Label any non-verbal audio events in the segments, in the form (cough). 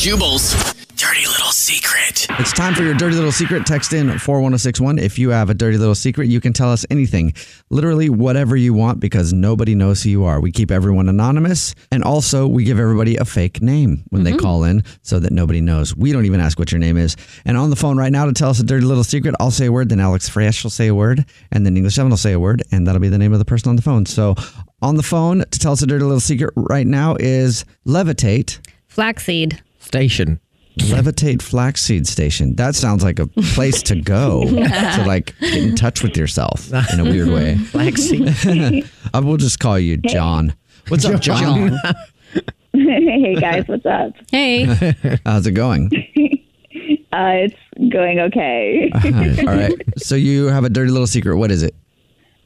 Jubal's dirty little secret. It's time for your dirty little secret. Text in 41061. If you have a dirty little secret, you can tell us anything. Literally whatever you want because nobody knows who you are. We keep everyone anonymous and also we give everybody a fake name when they mm-hmm. call in so that nobody knows. We don't even ask what your name is. And on the phone right now to tell us a dirty little secret, I'll say a word, then Alex Fresh will say a word, and then English Evan will say a word, and that'll be the name of the person on the phone. So on the phone to tell us a dirty little secret right now is Levitate. Flaxseed. Station. Levitate Flaxseed Station. That sounds like a place to go (laughs) to like get in touch with yourself in a weird way. (laughs) Flaxseed. (laughs) I will just call you John. What's up, John? hey guys, what's up? Hey. How's it going? Uh, it's going okay. All right. So you have a dirty little secret. What is it?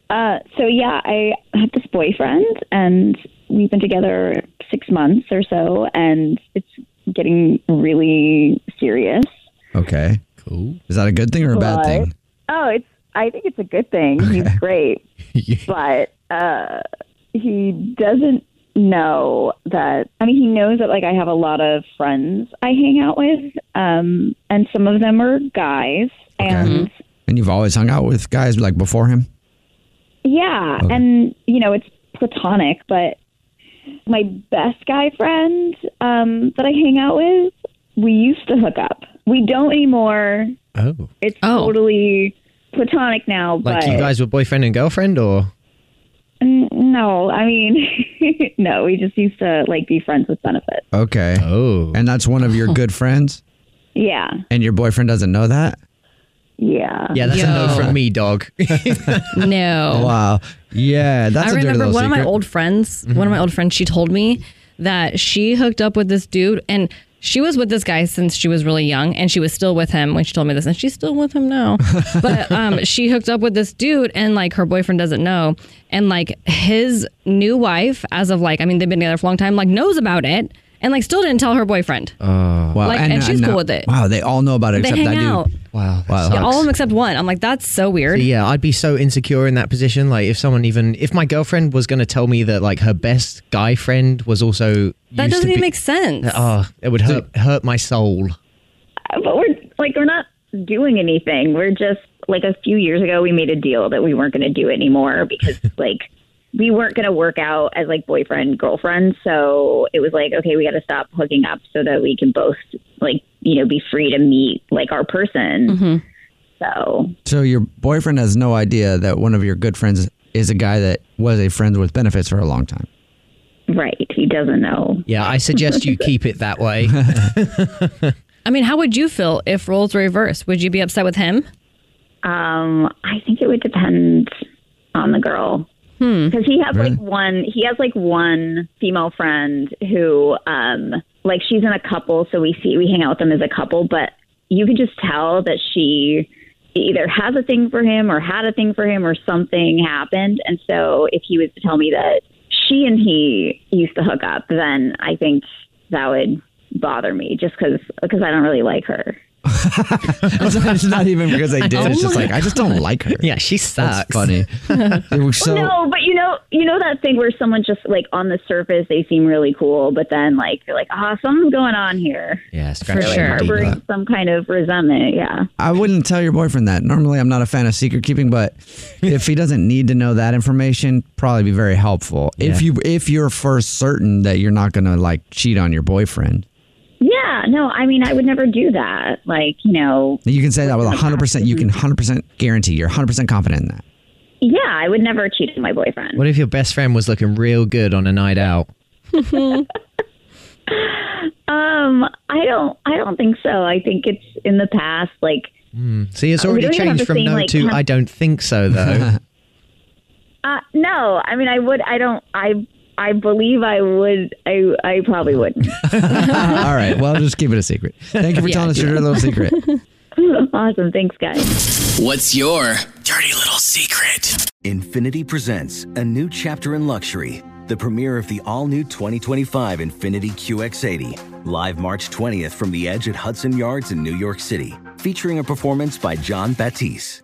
Uh, so yeah, I have this boyfriend, and we've been together six months or so, and it's getting really serious. Okay. Cool. Is that a good thing or a bad But- thing? Oh, it's. I think it's a good thing. He's great, (laughs) but uh, he doesn't know that. I mean, he knows that like I have a lot of friends I hang out with, um, and some of them are guys, and And you've always hung out with guys like before him? Yeah, Okay. and you know it's platonic, but my best guy friend um, that I hang out with, we used to hook up. We don't anymore. Oh. It's Oh. totally platonic now. Like but you guys were boyfriend and girlfriend or? N- no, I mean, (laughs) no, we just used to like be friends with benefits. Okay. Oh. And that's one of your good friends? (laughs) Yeah, And your boyfriend doesn't know that? Yeah, yeah, that's a no from me, dog. (laughs) No. Wow. Yeah, that's I a remember little one of my old friends, one of my old friends, she told me that she hooked up with this dude and she was with this guy since she was really young and she was still with him when she told me this and she's still with him now. (laughs) but um, she hooked up with this dude and like her boyfriend doesn't know. And like his new wife, as of like, I mean, they've been together for a long time, like knows about it and like still didn't tell her boyfriend. Oh wow. like, and she's cool with it. Wow, they all know about it they except hang that dude. out. wow. Wow. Yeah, all of them except one. I'm like, that's so weird. Yeah, I'd be so insecure in that position. Like, if someone even, if my girlfriend was going to tell me that, like, her best guy friend was also. that doesn't even be- make sense. Oh, it would hurt hurt my soul. Uh, but we're like we're not doing anything. We're just like a few years ago we made a deal that we weren't going to do it anymore because (laughs) like we weren't going to work out as like boyfriend girlfriend. So it was like okay, we got to stop hooking up so that we can both like you know be free to meet like our person. So So your boyfriend has no idea that one of your good friends is a guy that was a friend with benefits for a long time. right, he doesn't know. Yeah, I suggest you keep it that way. (laughs) I mean, how would you feel if roles were reversed? Would you be upset with him? Um, I think it would depend on the girl. Because he has Really? like one, he has like one female friend who, um, like she's in a couple, so we see we hang out with them as a couple, but you can just tell that she either has a thing for him or had a thing for him or something happened. And so if he was to tell me that she and he used to hook up, then I think that would bother me just because because I don't really like her. (laughs) it's not even because I did. It's just like I just don't like her. Yeah, she sucks. That's funny. It was so no, but you know, you know that thing where someone just like on the surface they seem really cool, but then like you're like, ah, something's going on here. Yeah, For scratch sure. Harboring some kind of resentment. Yeah. I wouldn't tell your boyfriend that. Normally, I'm not a fan of secret keeping, but if he doesn't need to know that information, probably be very helpful. If you if you're first certain that you're not gonna like cheat on your boyfriend, Yeah, no, I mean, I would never do that. Like, you know, you can say that with 100. percent You can 100 percent guarantee. You're 100 percent confident in that. yeah, I would never cheat on my boyfriend. What if your best friend was looking real good on a night out? (laughs) Um, I don't, I don't think so. I think it's in the past. Like, See, it's already don't even have changed from same, no like, to kind- I don't think so, though. (laughs) uh, no, I mean, I would, I don't, I, I believe I would, I, I probably wouldn't. (laughs) Uh, all right. Well, just keep it a secret. Thank you for telling us your little secret. (laughs) awesome, thanks, guys. What's your dirty little secret? Infiniti presents a new chapter in luxury, the premiere of the all new 2025 Infiniti QX80, live March 20th from the edge at Hudson Yards in New York City, featuring a performance by Jon Batiste.